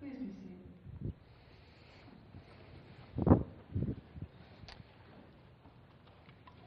Please be seated.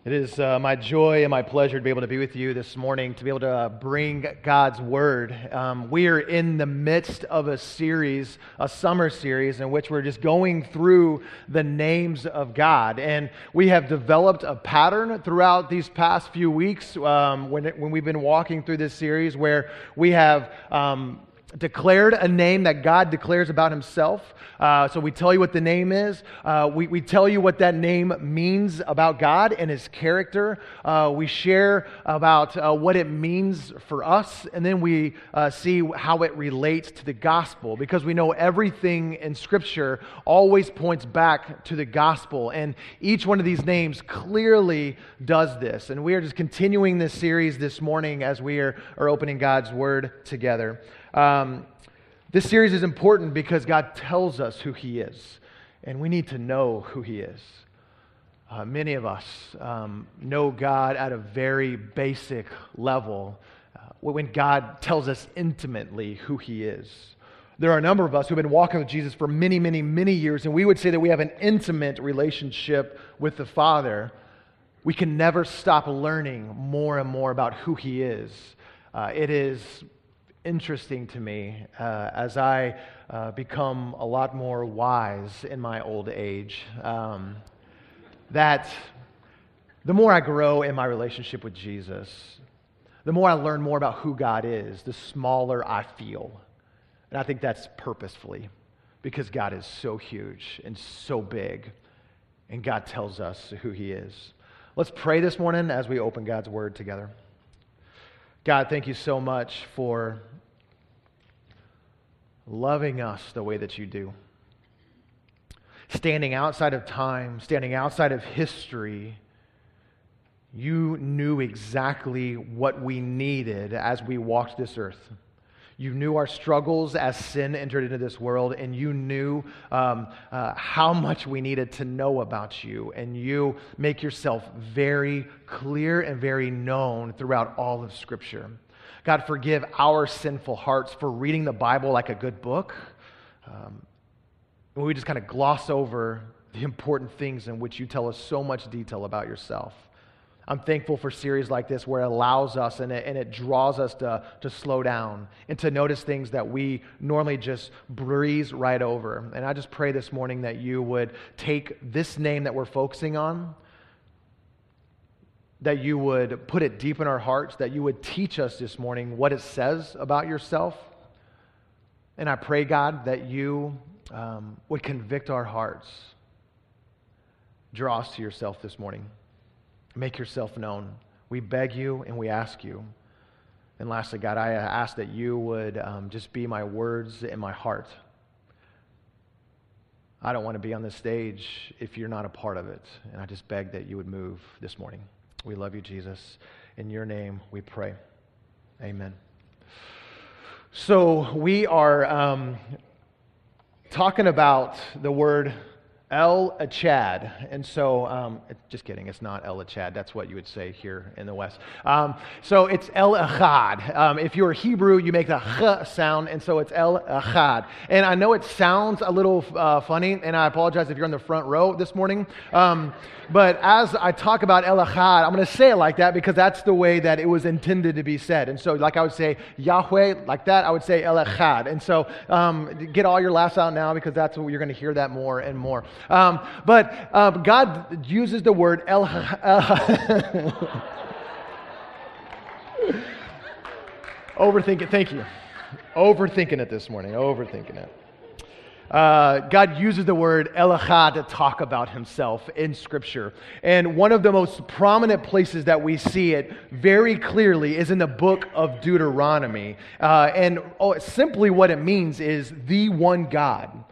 It is uh, my joy and my pleasure to be able to be with you this morning, to be able to uh, bring God's word. Um, we are in the midst of a series, a summer series, in which we're just going through the names of God. And we have developed a pattern throughout these past few weeks um, when, when we've been walking through this series where we have. Um, declared a name that God declares about himself. Uh, so we tell you what the name is. Uh, we, we tell you what that name means about God and his character. Uh, we share about uh, what it means for us. And then we uh, see how it relates to the gospel because we know everything in Scripture always points back to the gospel. And each one of these names clearly does this. And we are just continuing this series this morning as we are, are opening God's word together. Um, this series is important because God tells us who He is, and we need to know who He is. Uh, many of us um, know God at a very basic level uh, when God tells us intimately who He is. There are a number of us who've been walking with Jesus for many, many, many years, and we would say that we have an intimate relationship with the Father. We can never stop learning more and more about who He is. Uh, it is interesting to me uh, as I uh, become a lot more wise in my old age. Um, that the more I grow in my relationship with Jesus, the more I learn more about who God is, the smaller I feel. And I think that's purposefully because God is so huge and so big, and God tells us who He is. Let's pray this morning as we open God's Word together. God, thank you so much for loving us the way that you do. Standing outside of time, standing outside of history, you knew exactly what we needed as we walked this earth. You knew our struggles as sin entered into this world, and you knew um, uh, how much we needed to know about you. And you make yourself very clear and very known throughout all of Scripture. God, forgive our sinful hearts for reading the Bible like a good book. Um, we just kind of gloss over the important things in which you tell us so much detail about yourself. I'm thankful for series like this where it allows us and it, and it draws us to, to slow down and to notice things that we normally just breeze right over. And I just pray this morning that you would take this name that we're focusing on that you would put it deep in our hearts, that you would teach us this morning what it says about yourself. And I pray, God, that you um, would convict our hearts. Draw us to yourself this morning. Make yourself known. We beg you and we ask you. And lastly, God, I ask that you would um, just be my words and my heart. I don't want to be on this stage if you're not a part of it. And I just beg that you would move this morning. We love you, Jesus. In your name we pray. Amen. So we are um, talking about the word El Echad. And so, um, just kidding, it's not El Echad. That's what you would say here in the West. Um, so it's El Echad. Um, if you're Hebrew, you make the Ch sound, and so it's El Echad. And I know it sounds a little uh, funny, and I apologize if you're in the front row this morning. Um, but as I talk about El Echad, I'm going to say it like that because that's the way that it was intended to be said. And so, like I would say Yahweh, like that, I would say El Echad. And so, um, get all your laughs out now because that's what you're going to hear that more and more. Um, but uh, God uses the word El. Overthinking. Thank you. Overthinking it this morning. Overthinking it. Uh, God uses the word El Echad to talk about himself in Scripture. And one of the most prominent places that we see it very clearly is in the book of Deuteronomy. Uh, and oh, simply what it means is the one God.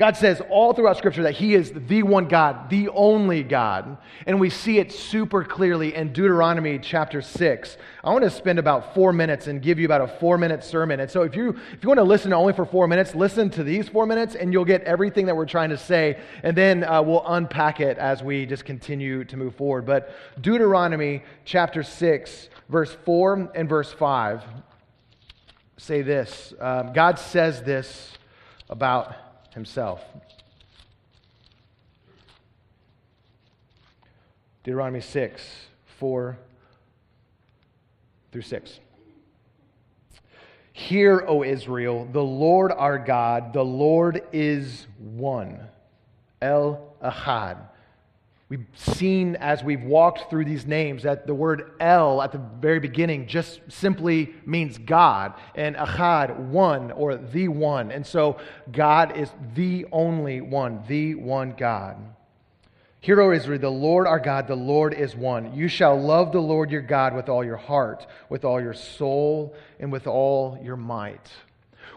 God says all throughout Scripture that He is the one God, the only God. And we see it super clearly in Deuteronomy chapter 6. I want to spend about four minutes and give you about a four minute sermon. And so if you, if you want to listen only for four minutes, listen to these four minutes and you'll get everything that we're trying to say. And then uh, we'll unpack it as we just continue to move forward. But Deuteronomy chapter 6, verse 4 and verse 5 say this um, God says this about himself. Deuteronomy 6, 4 through 6. Hear, O Israel, the Lord our God, the Lord is one. El Ahad. We've seen as we've walked through these names that the word El at the very beginning just simply means God, and Ahad, one or the one. And so God is the only one, the one God. Hear, O Israel, the Lord our God, the Lord is one. You shall love the Lord your God with all your heart, with all your soul, and with all your might.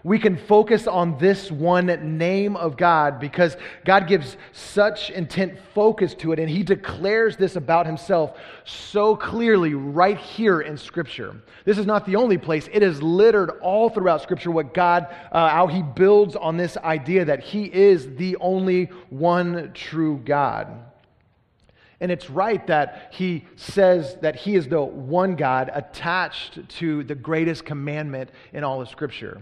We can focus on this one name of God because God gives such intent focus to it, and He declares this about Himself so clearly right here in Scripture. This is not the only place, it is littered all throughout Scripture what God, uh, how He builds on this idea that He is the only one true God. And it's right that he says that he is the one God attached to the greatest commandment in all of Scripture.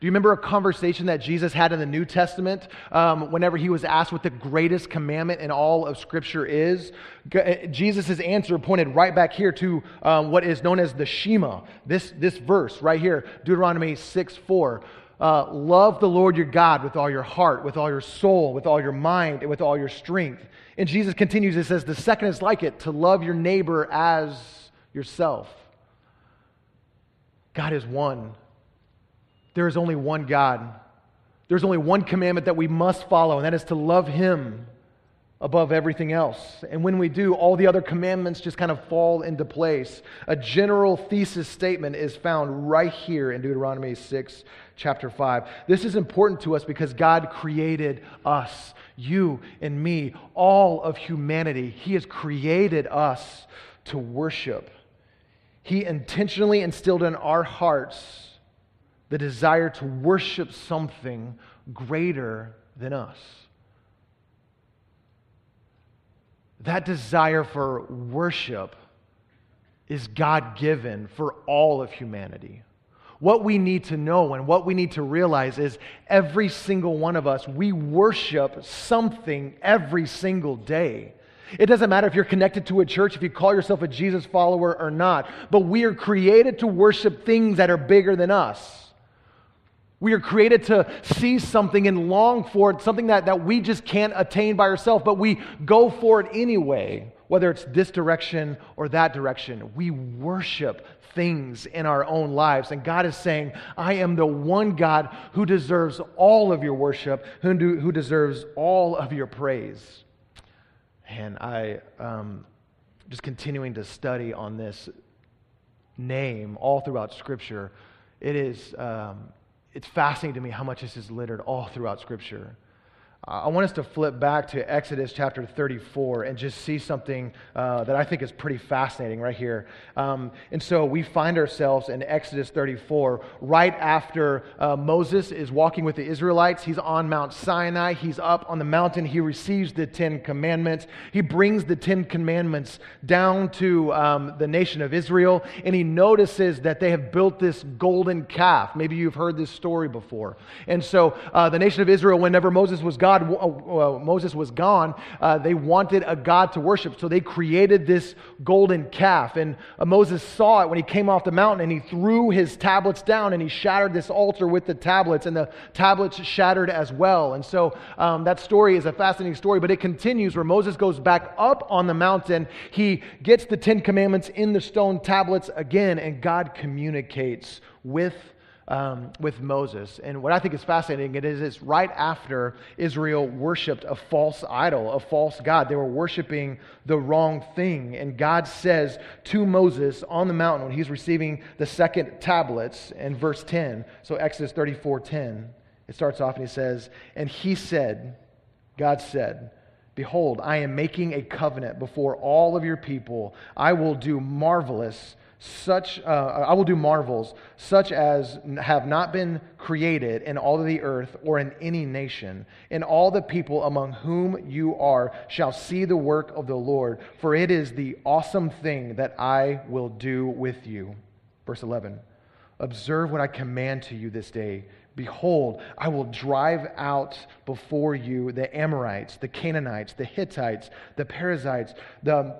Do you remember a conversation that Jesus had in the New Testament um, whenever he was asked what the greatest commandment in all of Scripture is? Uh, Jesus' answer pointed right back here to um, what is known as the Shema, this, this verse right here, Deuteronomy 6 4. Uh, love the Lord your God with all your heart, with all your soul, with all your mind, and with all your strength. And Jesus continues, it says, the second is like it, to love your neighbor as yourself. God is one. There is only one God. There's only one commandment that we must follow, and that is to love Him above everything else. And when we do, all the other commandments just kind of fall into place. A general thesis statement is found right here in Deuteronomy 6, chapter 5. This is important to us because God created us, you and me, all of humanity. He has created us to worship. He intentionally instilled in our hearts the desire to worship something greater than us. That desire for worship is God given for all of humanity. What we need to know and what we need to realize is every single one of us, we worship something every single day. It doesn't matter if you're connected to a church, if you call yourself a Jesus follower or not, but we are created to worship things that are bigger than us. We are created to see something and long for it, something that, that we just can't attain by ourselves, but we go for it anyway, whether it's this direction or that direction. We worship things in our own lives. And God is saying, I am the one God who deserves all of your worship, who, do, who deserves all of your praise. And I, um, just continuing to study on this name all throughout Scripture, it is. Um, it's fascinating to me how much this is littered all throughout Scripture. I want us to flip back to Exodus chapter 34 and just see something uh, that I think is pretty fascinating right here. Um, and so we find ourselves in Exodus 34 right after uh, Moses is walking with the Israelites. He's on Mount Sinai, he's up on the mountain, he receives the Ten Commandments. He brings the Ten Commandments down to um, the nation of Israel, and he notices that they have built this golden calf. Maybe you've heard this story before. And so uh, the nation of Israel, whenever Moses was gone, God, uh, uh, Moses was gone, uh, they wanted a God to worship. So they created this golden calf. And uh, Moses saw it when he came off the mountain and he threw his tablets down and he shattered this altar with the tablets, and the tablets shattered as well. And so um, that story is a fascinating story, but it continues where Moses goes back up on the mountain. He gets the Ten Commandments in the stone tablets again, and God communicates with um, with Moses. And what I think is fascinating it is it's right after Israel worshipped a false idol, a false God. They were worshiping the wrong thing. And God says to Moses on the mountain when he's receiving the second tablets in verse 10, so Exodus 34 10, it starts off and he says, And he said, God said, Behold, I am making a covenant before all of your people. I will do marvelous such uh, I will do marvels such as have not been created in all of the earth or in any nation. And all the people among whom you are shall see the work of the Lord, for it is the awesome thing that I will do with you. Verse 11. Observe what I command to you this day. Behold, I will drive out before you the Amorites, the Canaanites, the Hittites, the Perizzites, the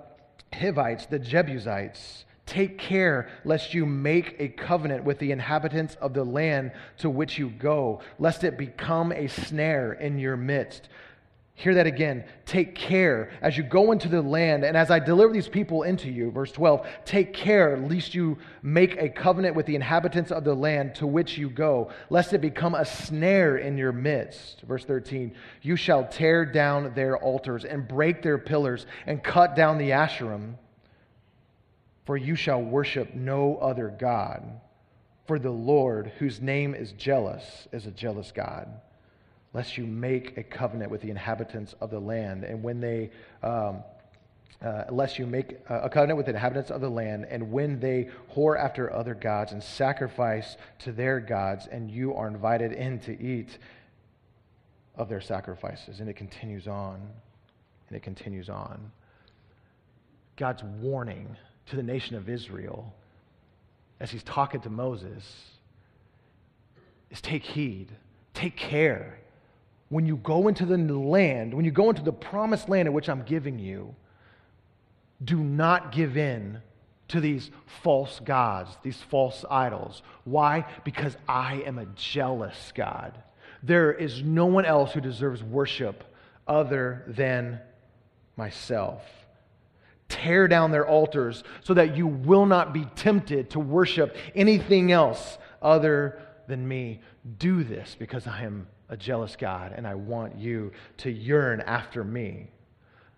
Hivites, the Jebusites. Take care lest you make a covenant with the inhabitants of the land to which you go, lest it become a snare in your midst. Hear that again. Take care as you go into the land, and as I deliver these people into you, verse 12, take care lest you make a covenant with the inhabitants of the land to which you go, lest it become a snare in your midst. Verse 13, you shall tear down their altars and break their pillars and cut down the Asherim, for you shall worship no other God. For the Lord, whose name is jealous, is a jealous God lest you make a covenant with the inhabitants of the land. And when they, um, uh, lest you make a covenant with the inhabitants of the land, and when they whore after other gods and sacrifice to their gods, and you are invited in to eat of their sacrifices. And it continues on, and it continues on. God's warning to the nation of Israel as he's talking to Moses is take heed, take care when you go into the land, when you go into the promised land in which I'm giving you, do not give in to these false gods, these false idols. Why? Because I am a jealous God. There is no one else who deserves worship other than myself. Tear down their altars so that you will not be tempted to worship anything else other than me. Do this because I am a jealous God, and I want you to yearn after me.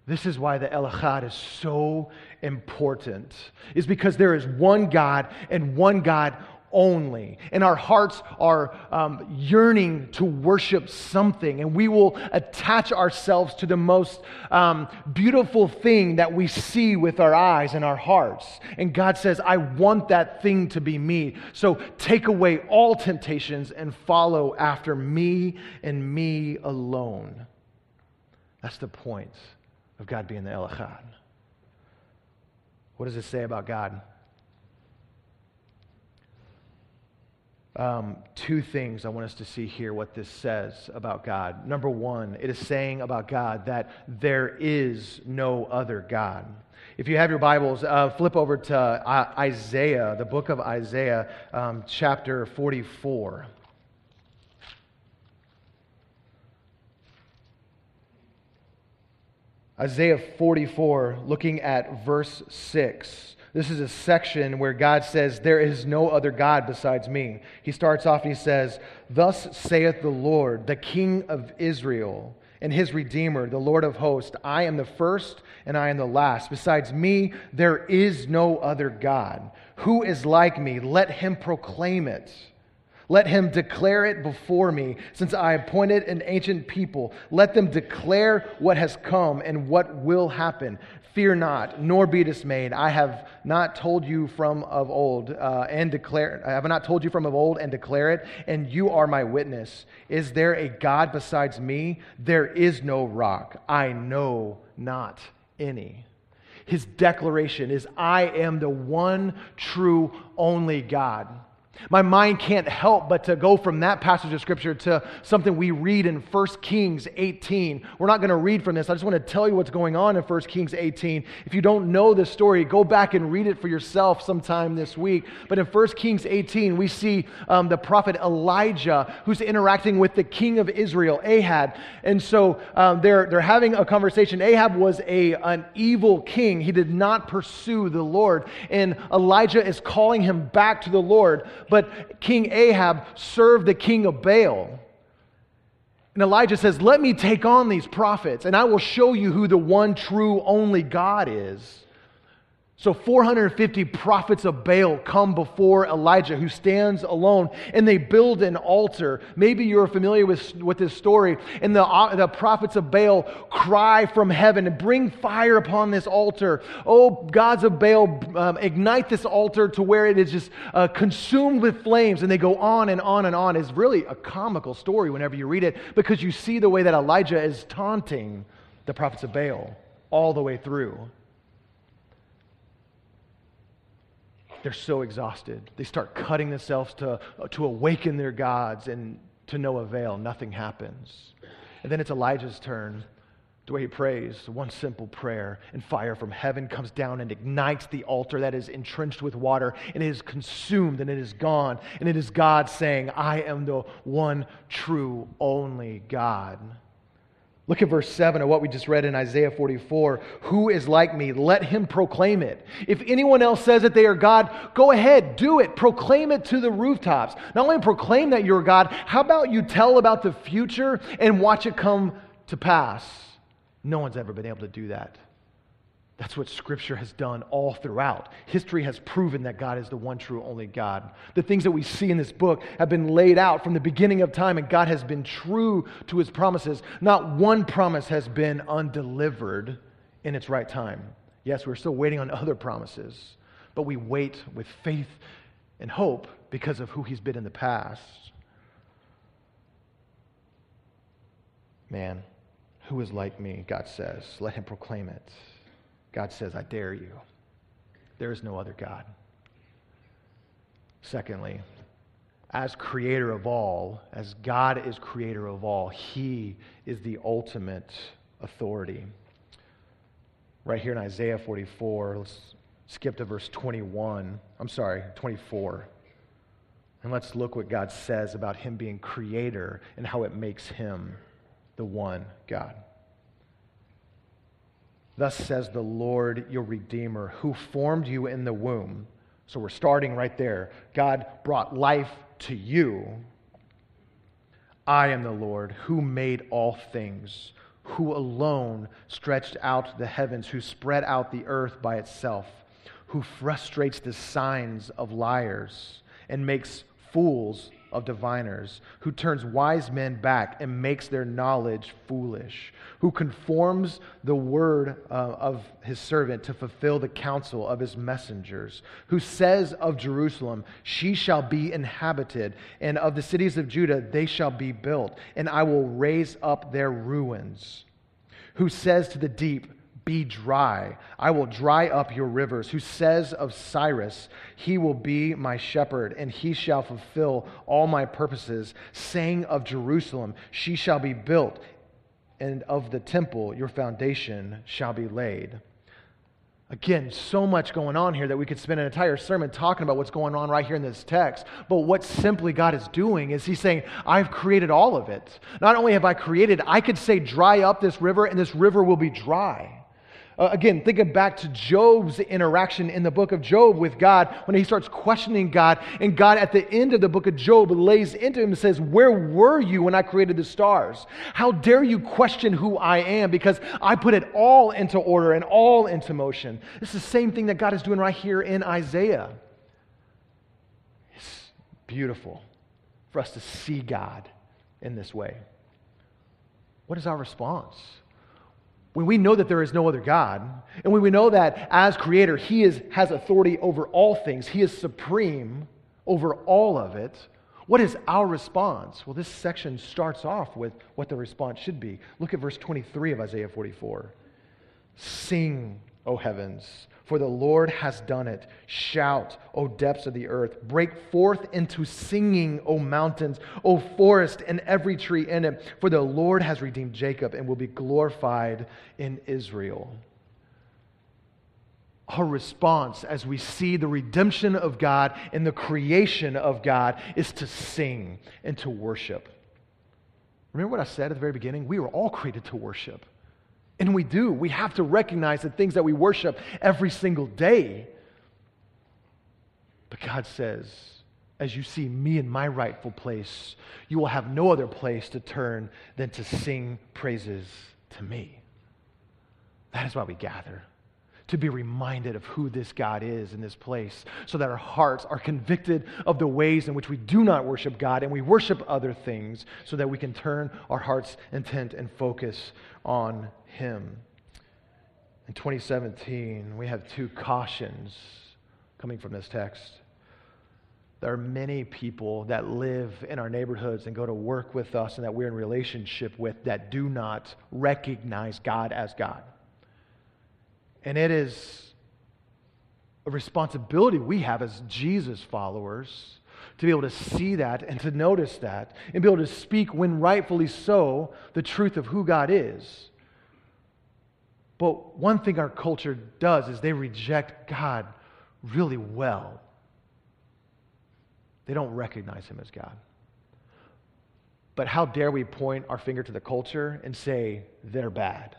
This is why the El is so important, is because there is one God and one God only. And our hearts are um, yearning to worship something, and we will attach ourselves to the most um, beautiful thing that we see with our eyes and our hearts. And God says, I want that thing to be me. So take away all temptations and follow after me and me alone. That's the point of God being the El. What does it say about God? Um, two things I want us to see here what this says about God. Number one, it is saying about God that there is no other God. If you have your Bibles, uh, flip over to uh, Isaiah, the book of Isaiah, um, chapter 44. Isaiah 44, looking at verse 6. This is a section where God says, There is no other God besides me. He starts off and he says, Thus saith the Lord, the King of Israel, and his Redeemer, the Lord of hosts I am the first and I am the last. Besides me, there is no other God. Who is like me? Let him proclaim it. Let him declare it before me, since I appointed an ancient people. Let them declare what has come and what will happen. Fear not, nor be dismayed. I have not told you from of old uh, and declare. I have not told you from of old and declare it, and you are my witness. Is there a God besides me? There is no rock. I know not any. His declaration is, I am the one true only God. My mind can't help but to go from that passage of Scripture to something we read in 1 Kings 18. We're not going to read from this. I just want to tell you what's going on in 1 Kings 18. If you don't know this story, go back and read it for yourself sometime this week. But in 1 Kings 18, we see um, the prophet Elijah who's interacting with the king of Israel, Ahab. And so um, they're, they're having a conversation. Ahab was a, an evil king, he did not pursue the Lord. And Elijah is calling him back to the Lord. But King Ahab served the king of Baal. And Elijah says, Let me take on these prophets, and I will show you who the one true only God is. So 450 prophets of Baal come before Elijah, who stands alone, and they build an altar. Maybe you're familiar with, with this story. And the, uh, the prophets of Baal cry from heaven bring fire upon this altar. Oh, gods of Baal, um, ignite this altar to where it is just uh, consumed with flames. And they go on and on and on. It's really a comical story whenever you read it because you see the way that Elijah is taunting the prophets of Baal all the way through. They're so exhausted. They start cutting themselves to, uh, to awaken their gods, and to no avail. Nothing happens. And then it's Elijah's turn. The way he prays, one simple prayer, and fire from heaven comes down and ignites the altar that is entrenched with water, and it is consumed, and it is gone. And it is God saying, I am the one true, only God. Look at verse 7 of what we just read in Isaiah 44. Who is like me? Let him proclaim it. If anyone else says that they are God, go ahead, do it. Proclaim it to the rooftops. Not only proclaim that you're God, how about you tell about the future and watch it come to pass? No one's ever been able to do that. That's what Scripture has done all throughout. History has proven that God is the one true, only God. The things that we see in this book have been laid out from the beginning of time, and God has been true to his promises. Not one promise has been undelivered in its right time. Yes, we're still waiting on other promises, but we wait with faith and hope because of who he's been in the past. Man, who is like me, God says. Let him proclaim it. God says, I dare you. There is no other God. Secondly, as creator of all, as God is creator of all, he is the ultimate authority. Right here in Isaiah 44, let's skip to verse 21. I'm sorry, 24. And let's look what God says about him being creator and how it makes him the one God. Thus says the Lord your Redeemer, who formed you in the womb. So we're starting right there. God brought life to you. I am the Lord who made all things, who alone stretched out the heavens, who spread out the earth by itself, who frustrates the signs of liars and makes fools of diviners, who turns wise men back and makes their knowledge foolish, who conforms the word uh, of his servant to fulfill the counsel of his messengers, who says of Jerusalem, She shall be inhabited, and of the cities of Judah, they shall be built, and I will raise up their ruins, who says to the deep, be dry. I will dry up your rivers. Who says of Cyrus, He will be my shepherd, and he shall fulfill all my purposes. Saying of Jerusalem, She shall be built, and of the temple, your foundation shall be laid. Again, so much going on here that we could spend an entire sermon talking about what's going on right here in this text. But what simply God is doing is He's saying, I've created all of it. Not only have I created, I could say, dry up this river, and this river will be dry. Uh, again, thinking back to Job's interaction in the book of Job with God when he starts questioning God, and God at the end of the book of Job lays into him and says, Where were you when I created the stars? How dare you question who I am? Because I put it all into order and all into motion. It's the same thing that God is doing right here in Isaiah. It's beautiful for us to see God in this way. What is our response? When we know that there is no other God, and when we know that as creator, He is, has authority over all things, He is supreme over all of it, what is our response? Well, this section starts off with what the response should be. Look at verse 23 of Isaiah 44. Sing, O heavens, for the Lord has done it. Shout, O depths of the earth. Break forth into singing, O mountains, O forest, and every tree in it. For the Lord has redeemed Jacob and will be glorified in Israel. Our response as we see the redemption of God and the creation of God is to sing and to worship. Remember what I said at the very beginning? We were all created to worship. And we do. We have to recognize the things that we worship every single day. But God says, as you see me in my rightful place, you will have no other place to turn than to sing praises to me. That is why we gather to be reminded of who this God is in this place, so that our hearts are convicted of the ways in which we do not worship God and we worship other things, so that we can turn our heart's intent and focus on Him. In 2017, we have two cautions coming from this text. There are many people that live in our neighborhoods and go to work with us and that we're in relationship with that do not recognize God as God. And it is a responsibility we have as Jesus followers to be able to see that and to notice that and be able to speak when rightfully so the truth of who God is. But one thing our culture does is they reject God really well. They don't recognize him as God. But how dare we point our finger to the culture and say they're bad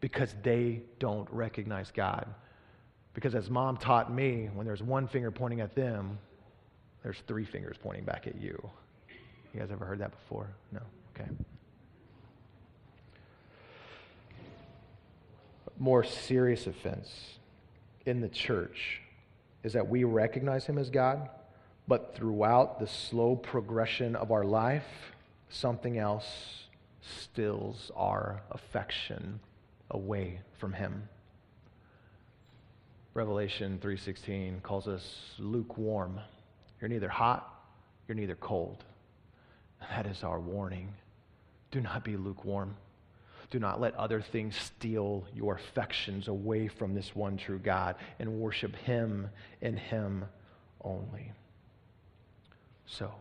because they don't recognize God? Because as mom taught me, when there's one finger pointing at them, there's three fingers pointing back at you. You guys ever heard that before? No? Okay. More serious offense in the church is that we recognize him as God, but throughout the slow progression of our life, something else stills our affection away from him. Revelation 3:16 calls us lukewarm. You're neither hot, you're neither cold. That is our warning. Do not be lukewarm. Do not let other things steal your affections away from this one true God and worship Him and Him only. So,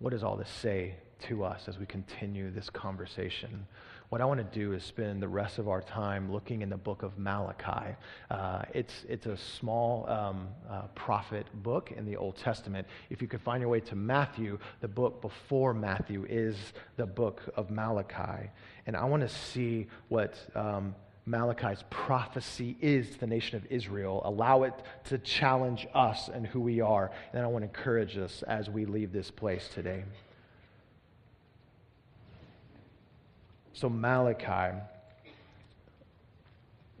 what does all this say to us as we continue this conversation? What I want to do is spend the rest of our time looking in the book of Malachi. Uh, it's, it's a small um, uh, prophet book in the Old Testament. If you could find your way to Matthew, the book before Matthew is the book of Malachi. And I want to see what. Um, Malachi's prophecy is to the nation of Israel. Allow it to challenge us and who we are. And I want to encourage us as we leave this place today. So, Malachi,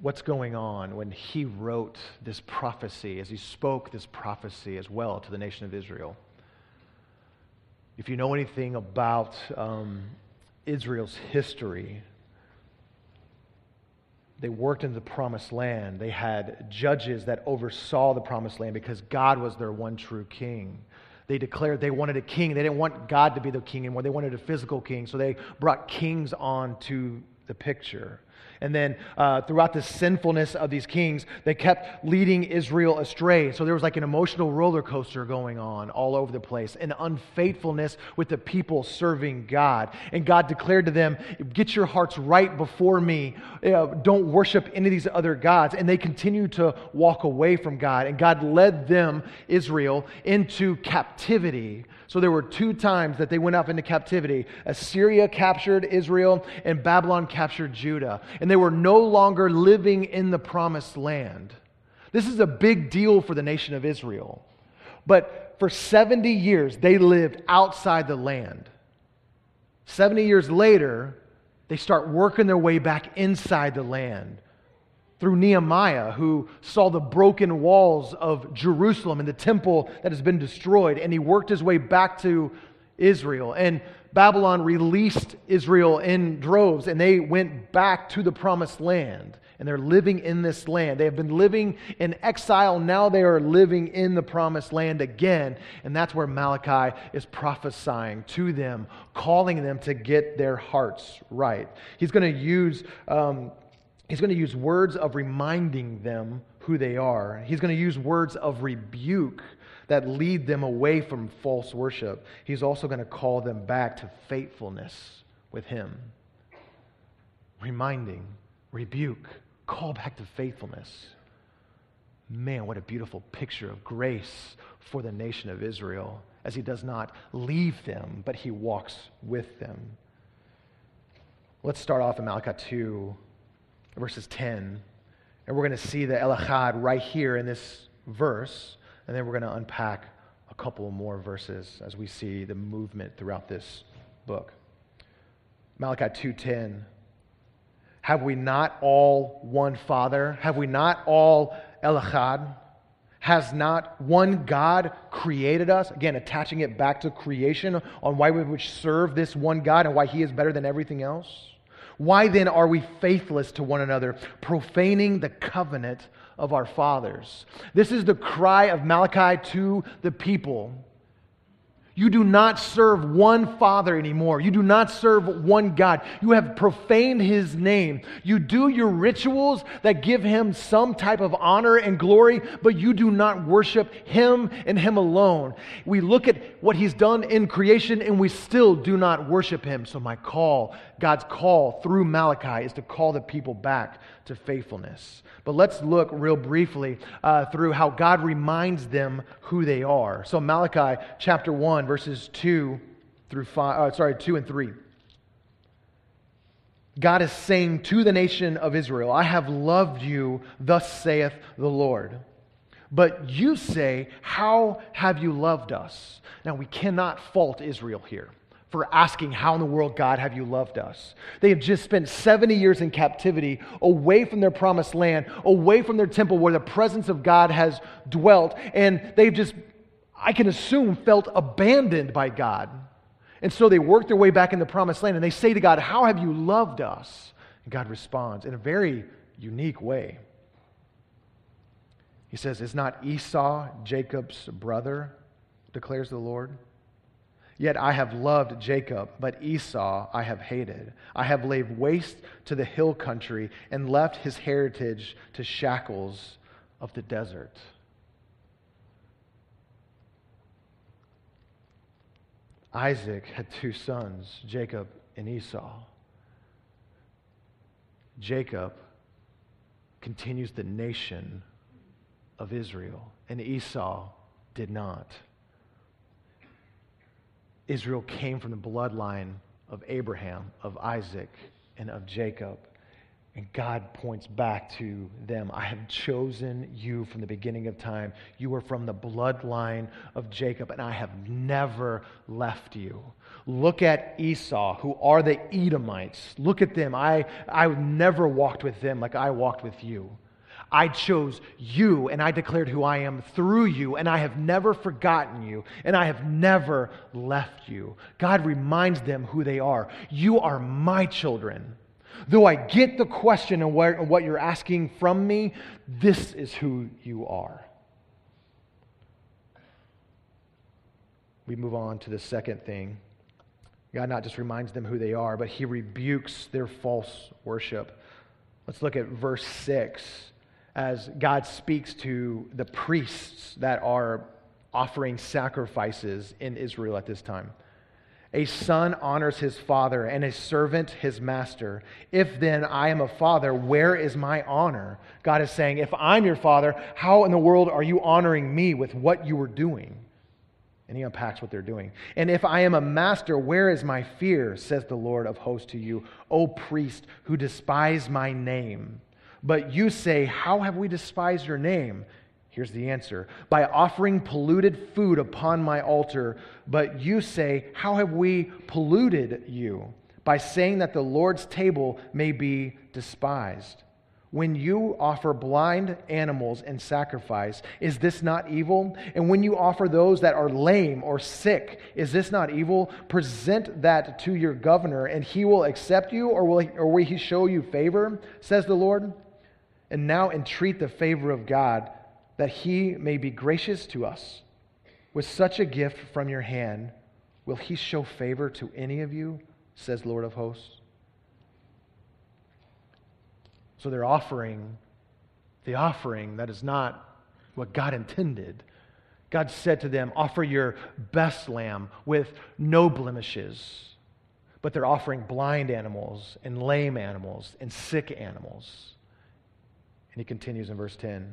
what's going on when he wrote this prophecy, as he spoke this prophecy as well to the nation of Israel? If you know anything about um, Israel's history, they worked in the promised land. They had judges that oversaw the promised land because God was their one true king. They declared they wanted a king. They didn't want God to be the king anymore. They wanted a physical king. So they brought kings onto the picture. And then uh, throughout the sinfulness of these kings, they kept leading Israel astray. So there was like an emotional roller coaster going on all over the place, an unfaithfulness with the people serving God. And God declared to them, Get your hearts right before me. Uh, don't worship any of these other gods. And they continued to walk away from God. And God led them, Israel, into captivity so there were two times that they went off into captivity. Assyria captured Israel, and Babylon captured Judah. And they were no longer living in the promised land. This is a big deal for the nation of Israel. But for 70 years, they lived outside the land. 70 years later, they start working their way back inside the land through Nehemiah, who saw the broken walls of Jerusalem and the temple that has been destroyed, and he worked his way back to Israel. And Babylon released Israel in droves, and they went back to the promised land. And they're living in this land. They have been living in exile. Now they are living in the promised land again. And that's where Malachi is prophesying to them, calling them to get their hearts right. He's going to use. Um, He's going to use words of reminding them who they are. He's going to use words of rebuke that lead them away from false worship. He's also going to call them back to faithfulness with Him. Reminding, rebuke, call back to faithfulness. Man, what a beautiful picture of grace for the nation of Israel as He does not leave them, but He walks with them. Let's start off in Malachi 2 verses 10. And we're going to see the El Echad right here in this verse. And then we're going to unpack a couple more verses as we see the movement throughout this book. Malachi 2:10 Have we not all one father? Have we not all El Echad? Has not one God created us? Again, attaching it back to creation on why we would serve this one God and why he is better than everything else. Why then are we faithless to one another, profaning the covenant of our fathers? This is the cry of Malachi to the people. You do not serve one Father anymore. You do not serve one God. You have profaned his name. You do your rituals that give him some type of honor and glory, but you do not worship him and him alone. We look at what he's done in creation and we still do not worship him. So, my call, God's call through Malachi, is to call the people back to faithfulness. But let's look real briefly uh, through how God reminds them who they are. So, Malachi chapter 1, verses 2 through 5, uh, sorry, 2 and 3. God is saying to the nation of Israel, I have loved you, thus saith the Lord. But you say, How have you loved us? Now, we cannot fault Israel here for asking, How in the world, God, have you loved us? They have just spent 70 years in captivity, away from their promised land, away from their temple where the presence of God has dwelt, and they've just, I can assume, felt abandoned by God. And so they work their way back in the promised land and they say to God, How have you loved us? And God responds in a very unique way. He says, Is not Esau Jacob's brother? declares the Lord. Yet I have loved Jacob, but Esau I have hated. I have laid waste to the hill country and left his heritage to shackles of the desert. Isaac had two sons, Jacob and Esau. Jacob continues the nation of Israel, and Esau did not. Israel came from the bloodline of Abraham, of Isaac, and of Jacob. And God points back to them. I have chosen you from the beginning of time. You are from the bloodline of Jacob, and I have never left you. Look at Esau, who are the Edomites. Look at them. I, I never walked with them like I walked with you. I chose you and I declared who I am through you, and I have never forgotten you, and I have never left you. God reminds them who they are. You are my children. Though I get the question and what you're asking from me, this is who you are. We move on to the second thing. God not just reminds them who they are, but he rebukes their false worship. Let's look at verse 6 as God speaks to the priests that are offering sacrifices in Israel at this time. A son honors his father, and a servant his master. If then I am a father, where is my honor? God is saying, If I'm your father, how in the world are you honoring me with what you were doing? And he unpacks what they're doing. And if I am a master, where is my fear? Says the Lord of hosts to you, O priest who despise my name. But you say, How have we despised your name? Here's the answer by offering polluted food upon my altar. But you say, How have we polluted you? By saying that the Lord's table may be despised. When you offer blind animals in sacrifice, is this not evil? And when you offer those that are lame or sick, is this not evil? Present that to your governor, and he will accept you, or will he, or will he show you favor, says the Lord? And now entreat the favor of God that he may be gracious to us. With such a gift from your hand, will he show favor to any of you? says Lord of hosts. So they're offering the offering that is not what God intended. God said to them, Offer your best lamb with no blemishes. But they're offering blind animals and lame animals and sick animals. He continues in verse 10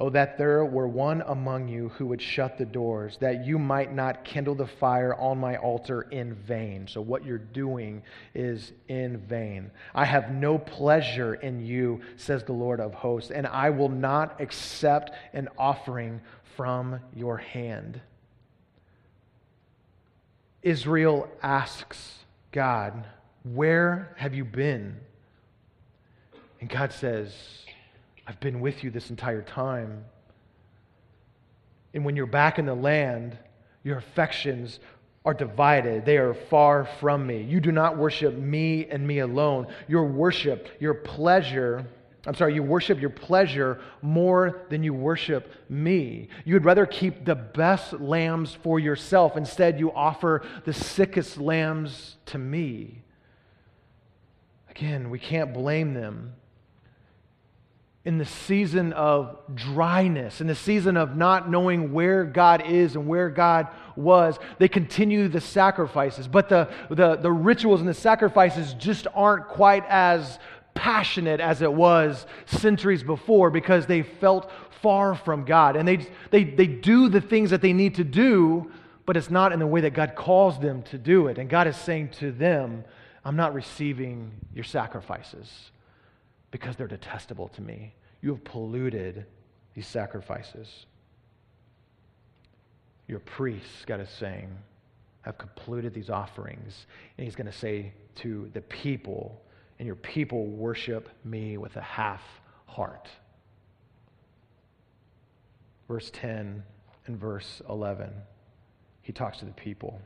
Oh, that there were one among you who would shut the doors, that you might not kindle the fire on my altar in vain. So, what you're doing is in vain. I have no pleasure in you, says the Lord of hosts, and I will not accept an offering from your hand. Israel asks God, Where have you been? And God says, I've been with you this entire time. And when you're back in the land, your affections are divided. They are far from me. You do not worship me and me alone. Your worship, your pleasure, I'm sorry, you worship your pleasure more than you worship me. You would rather keep the best lambs for yourself. Instead, you offer the sickest lambs to me. Again, we can't blame them. In the season of dryness, in the season of not knowing where God is and where God was, they continue the sacrifices. But the, the, the rituals and the sacrifices just aren't quite as passionate as it was centuries before because they felt far from God. And they, they, they do the things that they need to do, but it's not in the way that God calls them to do it. And God is saying to them, I'm not receiving your sacrifices because they're detestable to me. You have polluted these sacrifices. Your priests, God is saying, have polluted these offerings. And He's going to say to the people, and your people worship me with a half heart. Verse 10 and verse 11, he talks to the people.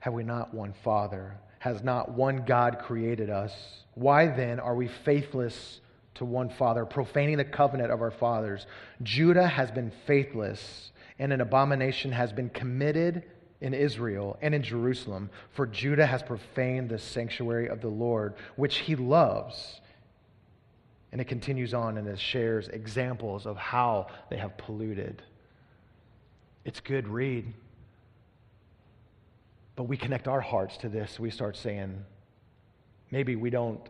Have we not one Father? Has not one God created us? Why then are we faithless to one Father, profaning the covenant of our fathers? Judah has been faithless, and an abomination has been committed in Israel and in Jerusalem, for Judah has profaned the sanctuary of the Lord, which he loves. And it continues on and it shares examples of how they have polluted. It's good read. But we connect our hearts to this. We start saying, maybe we don't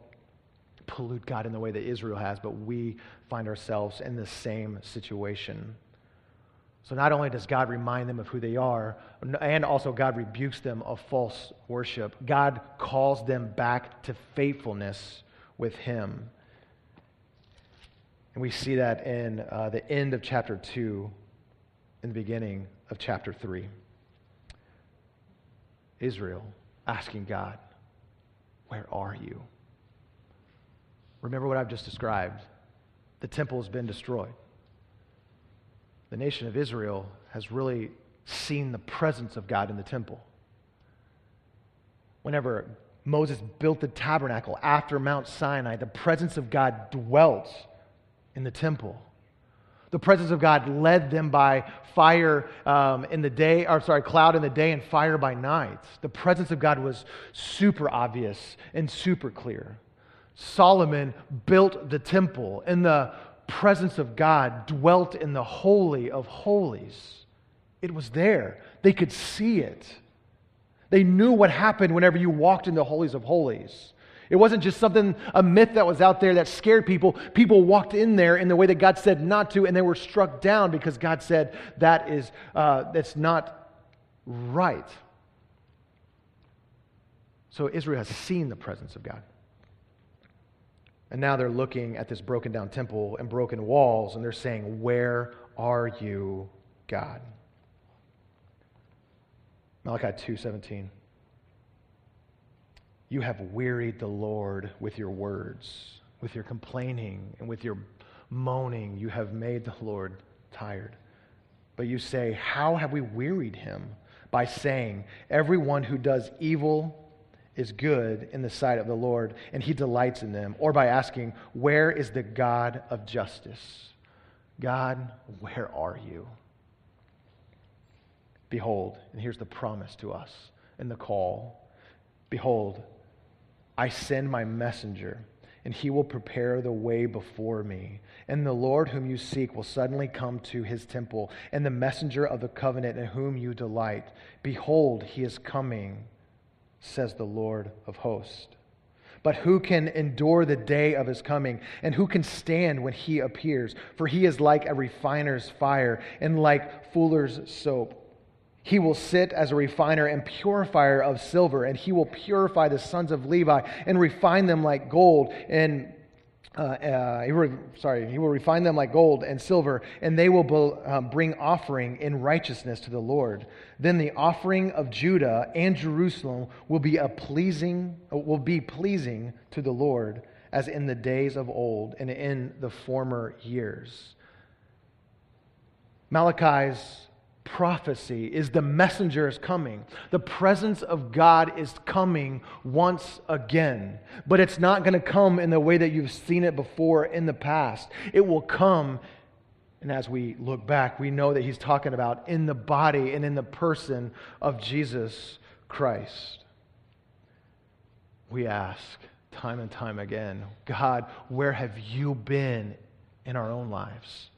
pollute God in the way that Israel has, but we find ourselves in the same situation. So not only does God remind them of who they are, and also God rebukes them of false worship, God calls them back to faithfulness with Him. And we see that in uh, the end of chapter 2, in the beginning of chapter 3. Israel asking God, Where are you? Remember what I've just described. The temple has been destroyed the nation of Israel has really seen the presence of God in the temple. Whenever Moses built the tabernacle after Mount Sinai, the presence of God dwelt in the temple. The presence of God led them by fire um, in the day, or sorry, cloud in the day and fire by night. The presence of God was super obvious and super clear. Solomon built the temple, and the presence of God dwelt in the Holy of Holies. It was there. They could see it. They knew what happened whenever you walked in the Holies of Holies. It wasn't just something, a myth that was out there that scared people. People walked in there in the way that God said not to, and they were struck down because God said that is, uh, that's not right. So Israel has seen the presence of God. And now they're looking at this broken down temple and broken walls, and they're saying, Where are you, God? Malachi 2:17. You have wearied the Lord with your words, with your complaining, and with your moaning. You have made the Lord tired. But you say, How have we wearied him? By saying, Everyone who does evil is good in the sight of the Lord, and he delights in them, or by asking, Where is the God of justice? God, where are you? Behold, and here's the promise to us in the call Behold, I send my messenger, and he will prepare the way before me. And the Lord whom you seek will suddenly come to his temple, and the messenger of the covenant in whom you delight. Behold, he is coming says the Lord of hosts. But who can endure the day of his coming? And who can stand when he appears? For he is like a refiner's fire and like fuller's soap. He will sit as a refiner and purifier of silver, and he will purify the sons of Levi and refine them like gold and uh, uh, he will, sorry, he will refine them like gold and silver, and they will be, um, bring offering in righteousness to the Lord. Then the offering of Judah and Jerusalem will be a pleasing, will be pleasing to the Lord, as in the days of old and in the former years. Malachi's prophecy is the messenger is coming. The presence of God is coming once again. But it's not going to come in the way that you've seen it before in the past. It will come, and as we look back, we know that he's talking about in the body and in the person of Jesus Christ. We ask time and time again God, where have you been in our own lives?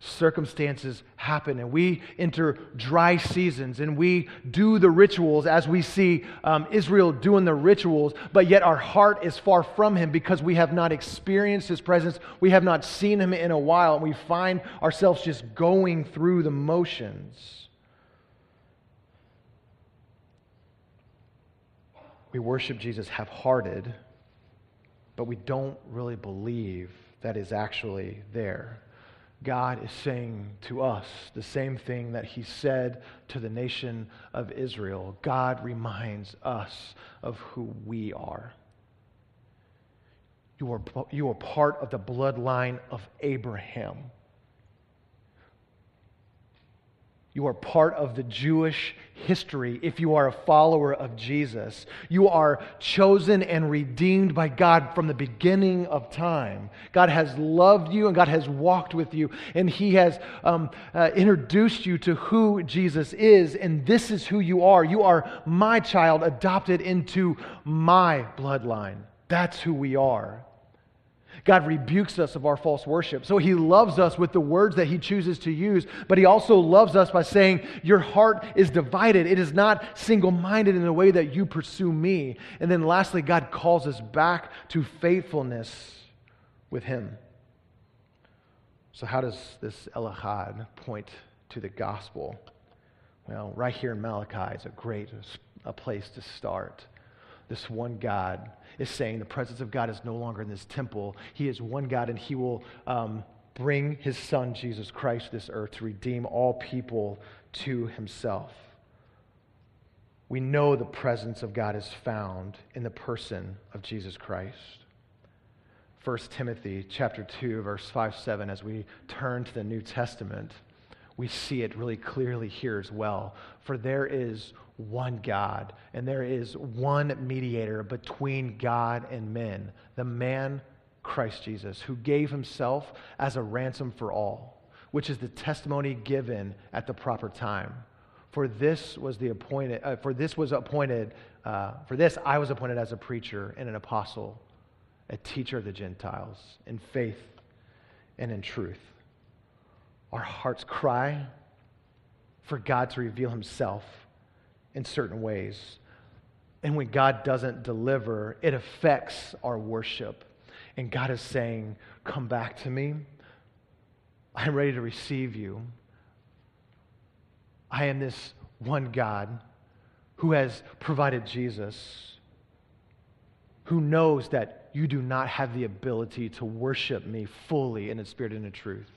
Circumstances happen and we enter dry seasons and we do the rituals as we see um, Israel doing the rituals, but yet our heart is far from Him because we have not experienced His presence. We have not seen Him in a while and we find ourselves just going through the motions. We worship Jesus half hearted, but we don't really believe that is actually there. God is saying to us the same thing that he said to the nation of Israel. God reminds us of who we are. You are, you are part of the bloodline of Abraham. You are part of the Jewish history if you are a follower of Jesus. You are chosen and redeemed by God from the beginning of time. God has loved you and God has walked with you, and He has um, uh, introduced you to who Jesus is, and this is who you are. You are my child, adopted into my bloodline. That's who we are. God rebukes us of our false worship. So he loves us with the words that he chooses to use, but he also loves us by saying, Your heart is divided. It is not single minded in the way that you pursue me. And then lastly, God calls us back to faithfulness with him. So, how does this El Echad point to the gospel? Well, right here in Malachi is a great a place to start. This one God is saying the presence of God is no longer in this temple. He is one God, and He will um, bring His Son, Jesus Christ, to this earth to redeem all people to Himself. We know the presence of God is found in the person of Jesus Christ. 1 Timothy chapter 2 verse 5 7 as we turn to the New Testament we see it really clearly here as well for there is one God, and there is one mediator between God and men, the man Christ Jesus, who gave himself as a ransom for all, which is the testimony given at the proper time. For this was the appointed, uh, for this was appointed, uh, for this I was appointed as a preacher and an apostle, a teacher of the Gentiles in faith and in truth. Our hearts cry for God to reveal himself in certain ways. And when God doesn't deliver, it affects our worship. And God is saying, Come back to me. I'm ready to receive you. I am this one God who has provided Jesus, who knows that you do not have the ability to worship me fully in the spirit and in truth.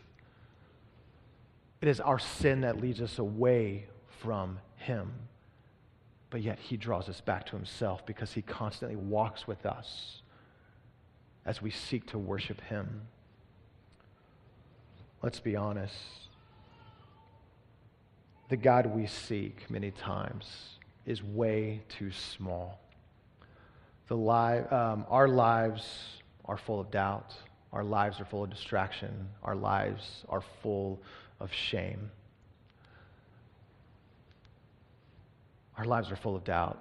It is our sin that leads us away from Him but yet he draws us back to himself because he constantly walks with us as we seek to worship him. Let's be honest. The God we seek many times is way too small. The li- um, our lives are full of doubt. Our lives are full of distraction. Our lives are full of shame. Our lives are full of doubt.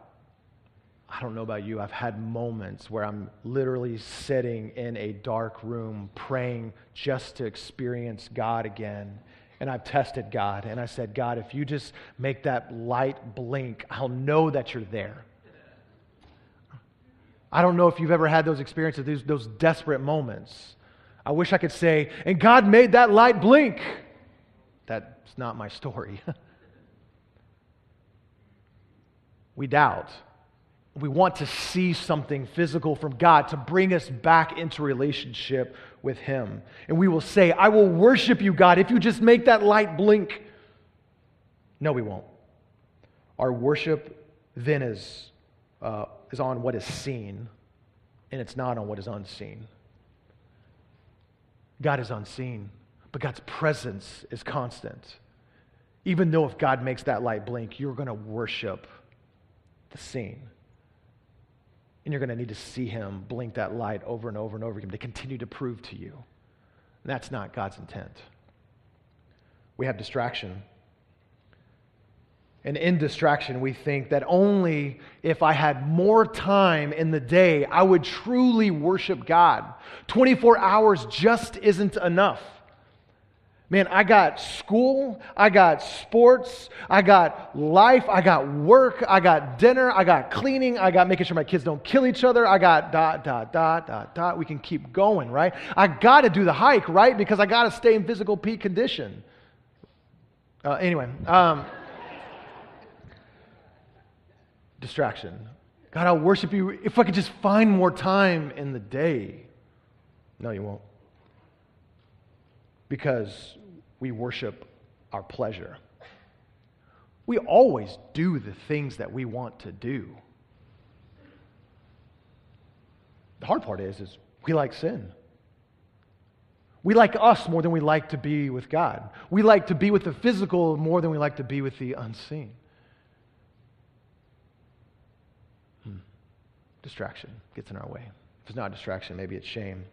I don't know about you, I've had moments where I'm literally sitting in a dark room praying just to experience God again. And I've tested God, and I said, God, if you just make that light blink, I'll know that you're there. I don't know if you've ever had those experiences, those, those desperate moments. I wish I could say, and God made that light blink. That's not my story. we doubt. We want to see something physical from God to bring us back into relationship with Him. And we will say, I will worship you, God, if you just make that light blink. No, we won't. Our worship then is, uh, is on what is seen, and it's not on what is unseen. God is unseen, but God's presence is constant. Even though if God makes that light blink, you're going to worship the seen. And you're going to need to see him blink that light over and over and over again to continue to prove to you. And that's not God's intent. We have distraction. And in distraction, we think that only if I had more time in the day, I would truly worship God. 24 hours just isn't enough. Man, I got school, I got sports, I got life, I got work, I got dinner, I got cleaning, I got making sure my kids don't kill each other, I got dot, dot, dot, dot, dot. We can keep going, right? I got to do the hike, right? Because I got to stay in physical peak condition. Uh, anyway, um, distraction. God, I'll worship you if I could just find more time in the day. No, you won't. Because we worship our pleasure. We always do the things that we want to do. The hard part is, is we like sin. We like us more than we like to be with God. We like to be with the physical more than we like to be with the unseen. Hmm. Distraction gets in our way. If it's not distraction, maybe it's shame.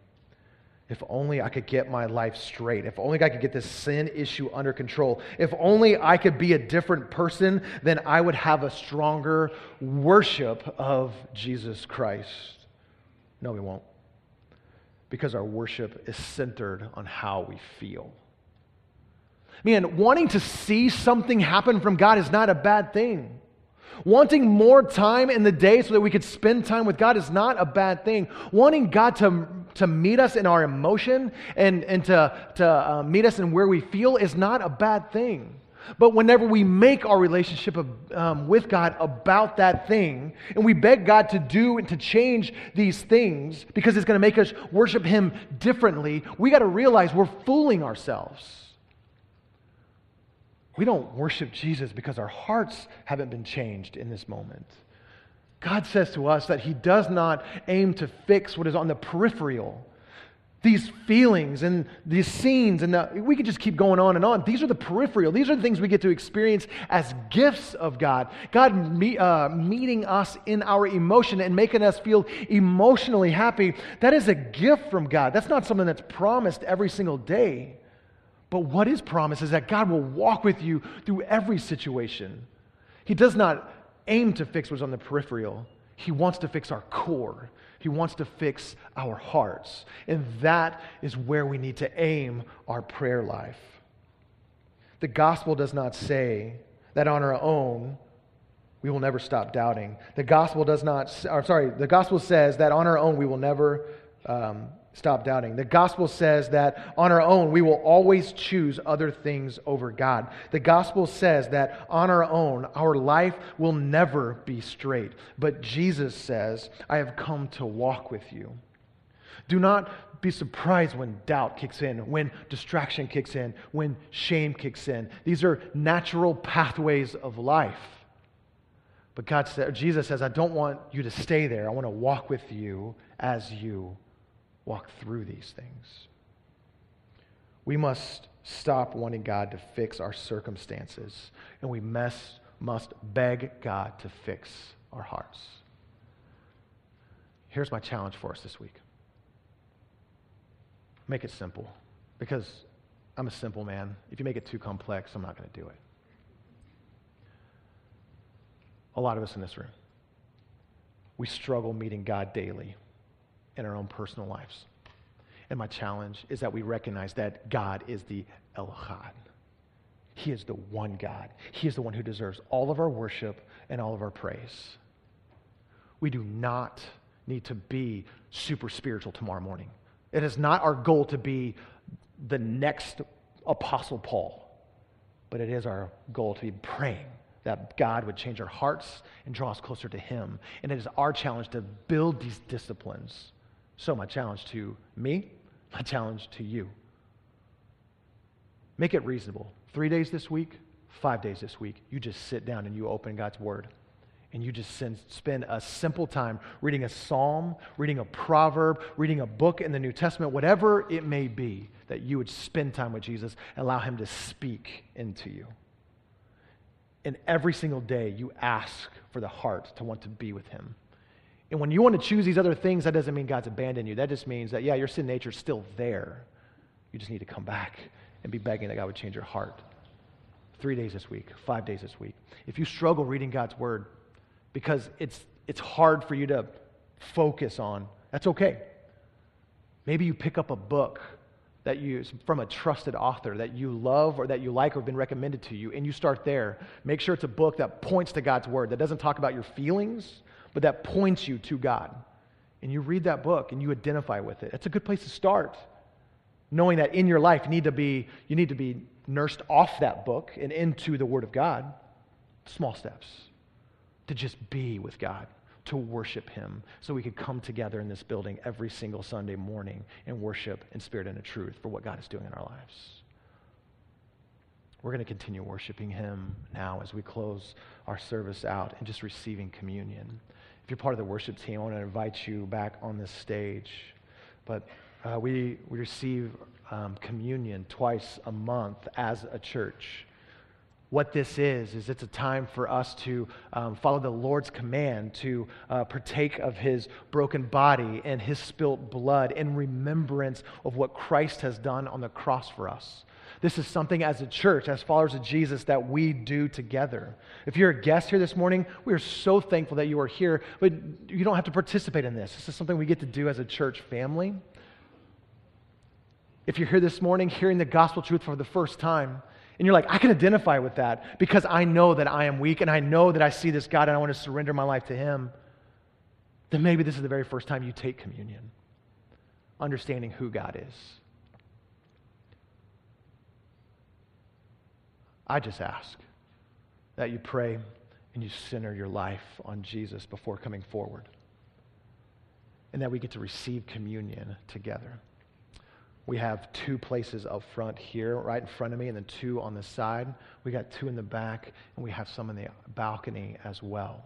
If only I could get my life straight. If only I could get this sin issue under control. If only I could be a different person, then I would have a stronger worship of Jesus Christ. No, we won't. Because our worship is centered on how we feel. Man, wanting to see something happen from God is not a bad thing. Wanting more time in the day so that we could spend time with God is not a bad thing. Wanting God to, to meet us in our emotion and, and to, to uh, meet us in where we feel is not a bad thing. But whenever we make our relationship um, with God about that thing, and we beg God to do and to change these things because it's going to make us worship Him differently, we got to realize we're fooling ourselves. We don't worship Jesus because our hearts haven't been changed in this moment. God says to us that He does not aim to fix what is on the peripheral. These feelings and these scenes, and the, we could just keep going on and on. These are the peripheral. These are the things we get to experience as gifts of God. God me, uh, meeting us in our emotion and making us feel emotionally happy. That is a gift from God. That's not something that's promised every single day. But what is promised is that God will walk with you through every situation. He does not aim to fix what's on the peripheral, He wants to fix our core. He wants to fix our hearts. And that is where we need to aim our prayer life. The gospel does not say that on our own, we will never stop doubting. The gospel does not, or sorry, the gospel says that on our own we will never um, stop doubting. The gospel says that on our own, we will always choose other things over God. The gospel says that on our own, our life will never be straight. But Jesus says, I have come to walk with you. Do not be surprised when doubt kicks in, when distraction kicks in, when shame kicks in. These are natural pathways of life. But God said, Jesus says, I don't want you to stay there. I want to walk with you as you walk through these things. We must stop wanting God to fix our circumstances, and we must, must beg God to fix our hearts. Here's my challenge for us this week make it simple, because I'm a simple man. If you make it too complex, I'm not going to do it. A lot of us in this room, we struggle meeting God daily in our own personal lives. And my challenge is that we recognize that God is the El Echad. He is the one God. He is the one who deserves all of our worship and all of our praise. We do not need to be super spiritual tomorrow morning. It is not our goal to be the next Apostle Paul, but it is our goal to be praying that God would change our hearts and draw us closer to Him. And it is our challenge to build these disciplines so, my challenge to me, my challenge to you. Make it reasonable. Three days this week, five days this week, you just sit down and you open God's Word. And you just spend a simple time reading a psalm, reading a proverb, reading a book in the New Testament, whatever it may be, that you would spend time with Jesus allow Him to speak into you. And every single day, you ask for the heart to want to be with Him. And when you want to choose these other things, that doesn't mean God's abandoned you. That just means that, yeah, your sin nature is still there. You just need to come back and be begging that God would change your heart. Three days this week, five days this week. If you struggle reading God's word because it's, it's hard for you to focus on, that's okay. Maybe you pick up a book that you from a trusted author that you love or that you like or have been recommended to you and you start there make sure it's a book that points to god's word that doesn't talk about your feelings but that points you to god and you read that book and you identify with it it's a good place to start knowing that in your life you need to be you need to be nursed off that book and into the word of god small steps to just be with god to worship Him so we could come together in this building every single Sunday morning and worship in spirit and in truth for what God is doing in our lives. We're going to continue worshiping Him now as we close our service out and just receiving communion. If you're part of the worship team, I want to invite you back on this stage. But uh, we, we receive um, communion twice a month as a church what this is is it's a time for us to um, follow the lord's command to uh, partake of his broken body and his spilt blood in remembrance of what christ has done on the cross for us this is something as a church as followers of jesus that we do together if you're a guest here this morning we are so thankful that you are here but you don't have to participate in this this is something we get to do as a church family if you're here this morning hearing the gospel truth for the first time and you're like, I can identify with that because I know that I am weak and I know that I see this God and I want to surrender my life to Him. Then maybe this is the very first time you take communion, understanding who God is. I just ask that you pray and you center your life on Jesus before coming forward, and that we get to receive communion together. We have two places up front here, right in front of me, and then two on the side. We got two in the back, and we have some in the balcony as well.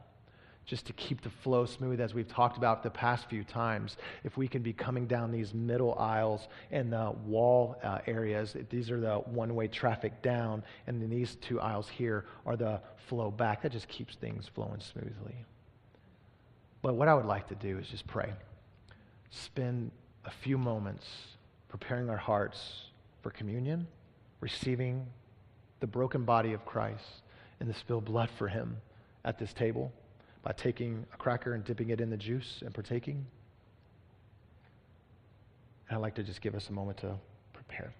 Just to keep the flow smooth, as we've talked about the past few times, if we can be coming down these middle aisles and the wall uh, areas, these are the one way traffic down, and then these two aisles here are the flow back. That just keeps things flowing smoothly. But what I would like to do is just pray. Spend a few moments preparing our hearts for communion, receiving the broken body of Christ and the spilled blood for him at this table by taking a cracker and dipping it in the juice and partaking. And I'd like to just give us a moment to prepare.